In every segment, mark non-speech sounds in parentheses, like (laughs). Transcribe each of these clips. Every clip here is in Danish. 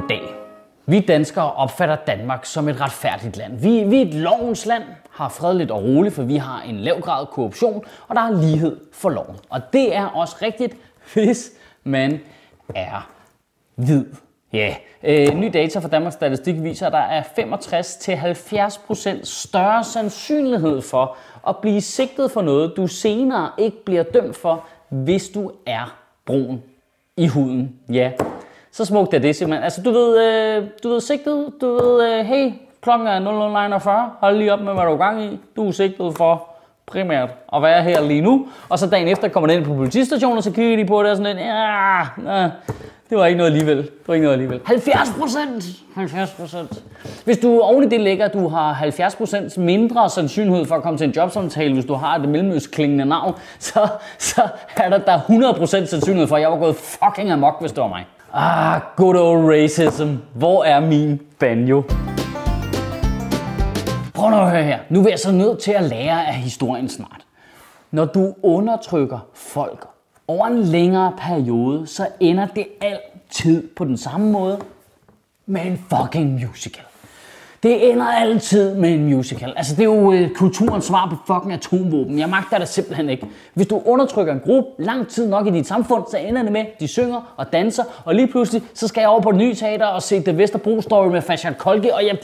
Goddag. Vi danskere opfatter Danmark som et retfærdigt land. Vi, vi er et lovens land, har fredeligt og roligt, for vi har en lav grad af korruption, og der er lighed for loven. Og det er også rigtigt, hvis man er hvid. Ja, øh, ny data fra Danmarks Statistik viser, at der er 65-70% større sandsynlighed for at blive sigtet for noget, du senere ikke bliver dømt for, hvis du er brun i huden. Ja, så smukt er det simpelthen. Altså, du ved, øh, du ved sigtet, du ved, øh, hey, klokken er 00.49, hold lige op med, hvad du er gang i. Du er sigtet for primært at være her lige nu. Og så dagen efter kommer den ind på politistationen, og så kigger de på det og sådan lidt, ja, det var ikke noget alligevel. Det var ikke noget alligevel. 70 procent! 70 procent. Hvis du oven i det lægger, at du har 70 procent mindre sandsynlighed for at komme til en jobsamtale, hvis du har et mellemøstklingende navn, så, så er der, der 100 procent sandsynlighed for, at jeg var gået fucking amok, hvis det var mig. Ah, good old racism. Hvor er min banjo? Prøv nu at høre her. Nu er jeg så altså nødt til at lære af historien snart. Når du undertrykker folk over en længere periode, så ender det altid på den samme måde med en fucking musical. Det ender altid med en musical. Altså, det er jo øh, kulturens svar på fucking atomvåben. Jeg magter det simpelthen ikke. Hvis du undertrykker en gruppe lang tid nok i dit samfund, så ender det med, at de synger og danser, og lige pludselig, så skal jeg over på det nye teater og se The Vesterbro Story med Fashion Kolke, og jeg,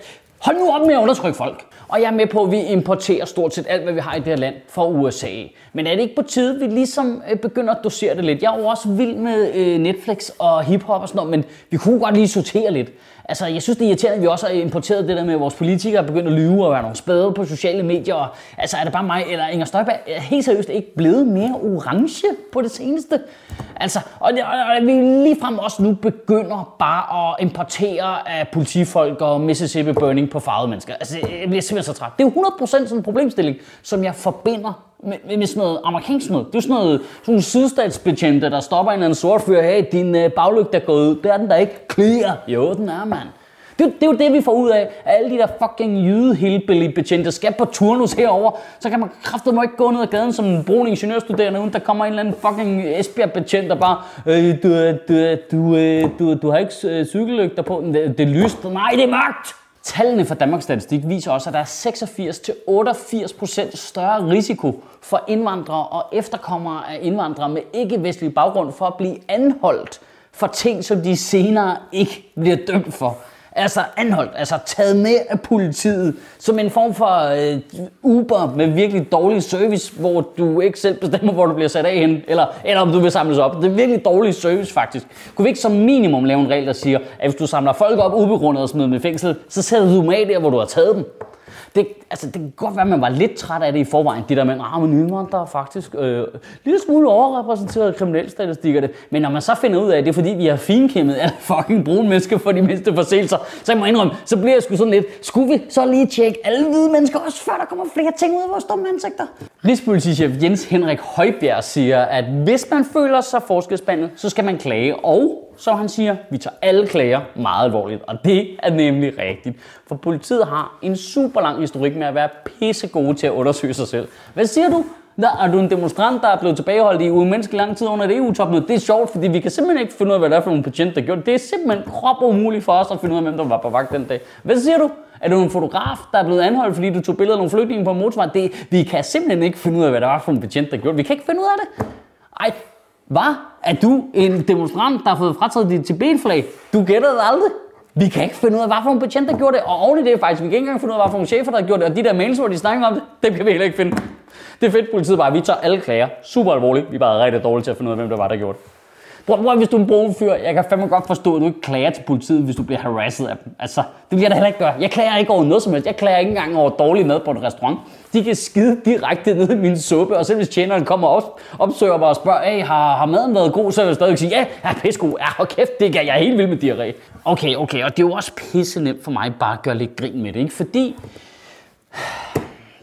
hold nu op med at undertrykke folk. Og jeg er med på, at vi importerer stort set alt, hvad vi har i det her land fra USA. Men er det ikke på tide, at vi ligesom øh, begynder at dosere det lidt? Jeg er jo også vild med øh, Netflix og hiphop og sådan noget, men vi kunne godt lige sortere lidt. Altså, jeg synes, det er irriterende, at vi også har importeret det der med, at vores politikere er begyndt at lyve og være nogle spæde på sociale medier. Og, altså, er det bare mig, eller Inger Støjberg, er helt seriøst ikke blevet mere orange på det seneste? Altså, og, og, og vi ligefrem også nu begynder bare at importere af politifolk og Mississippi Burning på farvede mennesker. Altså, jeg bliver simpelthen så træt. Det er jo 100% sådan en problemstilling, som jeg forbinder med, med sådan noget amerikansk noget. Det er sådan noget sådan nogle sydstatsbetjente, der stopper en eller anden sort fyr. Hey, din øh, baglygte er gået ud. Det er den der ikke. Clear. Jo, den er, mand. Det, det er jo det, vi får ud af, at alle de der fucking jyde betjente skal på turnus herover. Så kan man kraftedeme ikke gå ned ad gaden som en brun ingeniørstuderende, uden der kommer en eller anden fucking Esbjerg-betjent, der bare, øh, du, øh, du, øh, du, øh, du, du har ikke cykellygter på. Det, det er lyst. Nej, det er mørkt. Tallene fra Danmarks Statistik viser også, at der er 86-88% større risiko for indvandrere og efterkommere af indvandrere med ikke-vestlig baggrund for at blive anholdt for ting, som de senere ikke bliver dømt for altså anholdt, altså taget med af politiet, som en form for øh, Uber med virkelig dårlig service, hvor du ikke selv bestemmer, hvor du bliver sat af hen, eller, eller om du vil samles op. Det er virkelig dårlig service faktisk. Kunne vi ikke som minimum lave en regel, der siger, at hvis du samler folk op ubegrundet og smider dem i fængsel, så sætter du dem af der, hvor du har taget dem det, altså, det kan godt være, at man var lidt træt af det i forvejen. Det der med, at ah, der er faktisk øh, lidt smule overrepræsenteret i. Men når man så finder ud af, at det er fordi, vi har finkæmmet alle fucking brune mennesker for de mindste forseelser, så jeg må indrømme, så bliver jeg sgu sådan lidt, skulle vi så lige tjekke alle hvide mennesker også, før der kommer flere ting ud af vores dumme ansigter? Rigspolitichef Jens Henrik Højbjerg siger, at hvis man føler sig forskelsbehandlet, så skal man klage, og så han siger, vi tager alle klager meget alvorligt, og det er nemlig rigtigt. For politiet har en super lang historik med at være pisse gode til at undersøge sig selv. Hvad siger du? Der er du en demonstrant, der er blevet tilbageholdt i umenneskelig lang tid under et EU-topmøde. Det er sjovt, fordi vi kan simpelthen ikke finde ud af, hvad det er for nogle patienter, der gjorde det. Det er simpelthen krop umuligt for os at finde ud af, hvem der var på vagt den dag. Hvad siger du? Er du en fotograf, der er blevet anholdt, fordi du tog billeder af nogle flygtninge på en motorvej? Det, vi kan simpelthen ikke finde ud af, hvad der var for en patient, der gjorde det. Vi kan ikke finde ud af det. Ej, hvad? Er du en demonstrant, der har fået frataget dit Tibet-flag? Du gætter det aldrig. Vi kan ikke finde ud af, hvad for en betjente, der gjorde det. Og oven i det faktisk, vi kan ikke engang finde ud af, hvad for en chefer, der gjorde det. Og de der mails, hvor de snakker om det, dem kan vi heller ikke finde. Det er fedt, politiet bare, vi tager alle klager. Super alvorligt. Vi er bare rigtig dårlige til at finde ud af, hvem der var, der gjorde det. Prøv, prøv hvis du er en brun jeg kan fandme godt forstå, at du ikke klager til politiet, hvis du bliver harasset af dem. Altså, det vil jeg da heller ikke gøre. Jeg klager ikke over noget som helst. Jeg klager ikke engang over dårlig mad på et restaurant. De kan skide direkte ned i min suppe, og selv hvis tjeneren kommer og opsøger mig og spørger, hey, har, har maden været god, så vil jeg stadig sige, ja, ja, pisse god. Ja, hold kæft, det kan jeg er helt vild med diarré. Okay, okay, og det er jo også pisse nemt for mig bare at gøre lidt grin med det, ikke? Fordi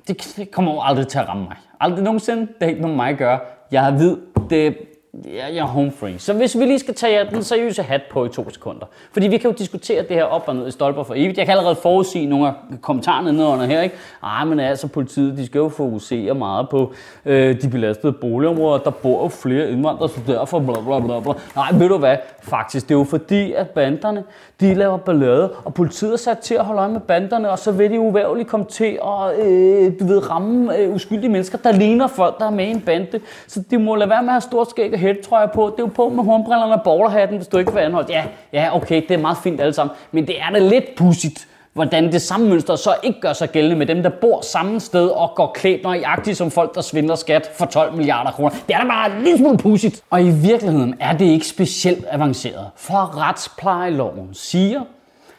det, det kommer jo aldrig til at ramme mig. Aldrig nogensinde. Det er ikke noget mig at gøre. Jeg er hvid. Det jeg, jeg er home free. Så hvis vi lige skal tage den seriøse hat på i to sekunder. Fordi vi kan jo diskutere det her op og ned i stolper for evigt. Jeg kan allerede forudsige nogle af kommentarerne nedenunder her. Ikke? Ej, men altså politiet, de skal jo fokusere meget på øh, de belastede boligområder. Der bor jo flere indvandrere, så derfor bla bla bla bla. Nej, ved du hvad? Faktisk, det er jo fordi, at banderne, de laver ballade, og politiet er sat til at holde øje med banderne, og så vil de uværligt komme til at øh, du ved, ramme øh, uskyldige mennesker, der ligner folk, der er med i en bande. Så de må lade være med at have stort skæg hættetrøjer på. Det er jo på med hornbrillerne og bowlerhatten, hvis du ikke vil anholdt. Ja, ja, okay, det er meget fint alle sammen. Men det er da lidt pudsigt, hvordan det samme mønster så ikke gør sig gældende med dem, der bor samme sted og går klædt nøjagtigt som folk, der svindler skat for 12 milliarder kroner. Det er da bare lidt smule pudsigt. Og i virkeligheden er det ikke specielt avanceret, for retsplejeloven siger,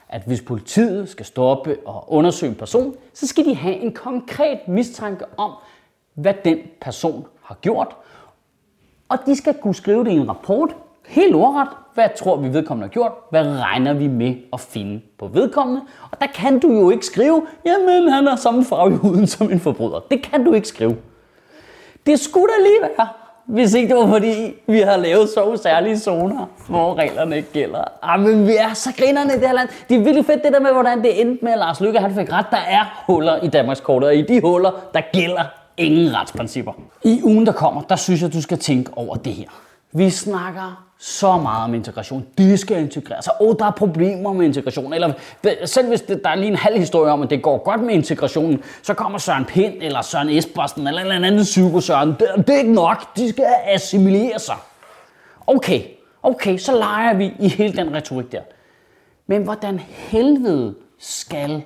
at hvis politiet skal stoppe og undersøge en person, så skal de have en konkret mistanke om, hvad den person har gjort. Og de skal kunne skrive det i en rapport, helt ordret, hvad tror vi vedkommende har gjort, hvad regner vi med at finde på vedkommende. Og der kan du jo ikke skrive, jamen han har samme farve i huden som en forbryder. Det kan du ikke skrive. Det skulle da lige være, hvis ikke det var fordi, vi har lavet så særlige zoner, hvor reglerne ikke gælder. Ah, men vi er så grinerne i det her land. Det er virkelig fedt det der med, hvordan det endte med, at Lars Lykke han fik ret. Der er huller i Danmarks kortet, og i de huller, der gælder ingen retsprincipper. I ugen, der kommer, der synes jeg, du skal tænke over det her. Vi snakker så meget om integration. De skal integrere sig. Åh, oh, der er problemer med integration. Eller selv hvis det, der er lige en halv historie om, at det går godt med integrationen, så kommer Søren Pind eller Søren Espersen eller en anden psykosøren. Det, det er ikke nok. De skal assimilere sig. Okay, okay, så leger vi i hele den retorik der. Men hvordan helvede skal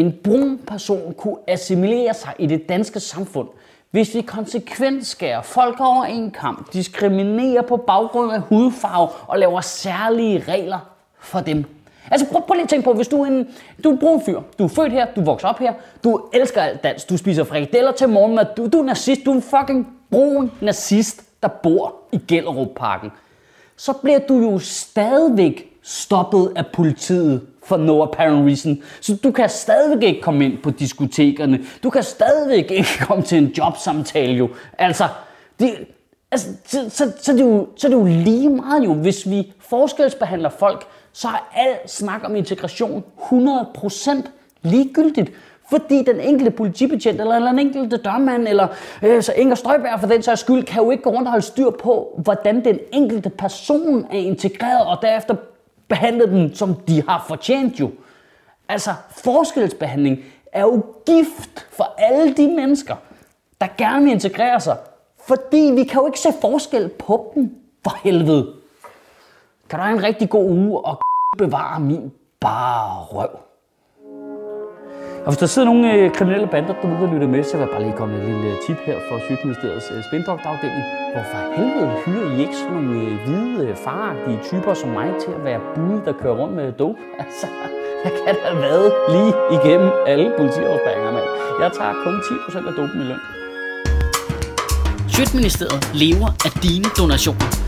en brun person kunne assimilere sig i det danske samfund, hvis vi konsekvent skærer folk over en kamp, diskriminerer på baggrund af hudfarve og laver særlige regler for dem. Altså prøv, prøv lige at tænke på, hvis du er en, du er en brun fyr, du er født her, du vokser op her, du elsker alt dans, du spiser frikadeller til morgenmad, du, du er nazist, du er en fucking brun nazist, der bor i Gellerup-parken. Så bliver du jo stadigvæk stoppet af politiet for no apparent reason. Så du kan stadigvæk ikke komme ind på diskotekerne. Du kan stadigvæk ikke (laughs) komme til en jobsamtale jo. Altså, det, altså så, så, så, det er jo, så det er jo lige meget jo, hvis vi forskelsbehandler folk, så er al snak om integration 100% ligegyldigt. Fordi den enkelte politibetjent, eller, eller den enkelte dørmand, eller øh, så Inger Støjberg for den sags skyld, kan jo ikke gå rundt og holde styr på, hvordan den enkelte person er integreret, og derefter behandlet dem, som de har fortjent jo. Altså, forskelsbehandling er jo gift for alle de mennesker, der gerne vil integrere sig. Fordi vi kan jo ikke se forskel på dem, for helvede. Kan du have en rigtig god uge og bevare min bare røv. Og hvis der sidder nogle øh, kriminelle bander derude og lytter med, så vil jeg bare lige komme med et lille øh, tip her fra Sygministeriets øh, spindokterafdeling. Hvorfor helvede hyrer I ikke sådan nogle øh, hvide, øh, faragtige typer som mig til at være bud, der kører rundt med dope? (laughs) Altså, jeg kan da være lige igennem alle politiafspæringer, mand. Jeg tager kun 10% af dopen i løn. Sjøtministeriet lever af dine donationer.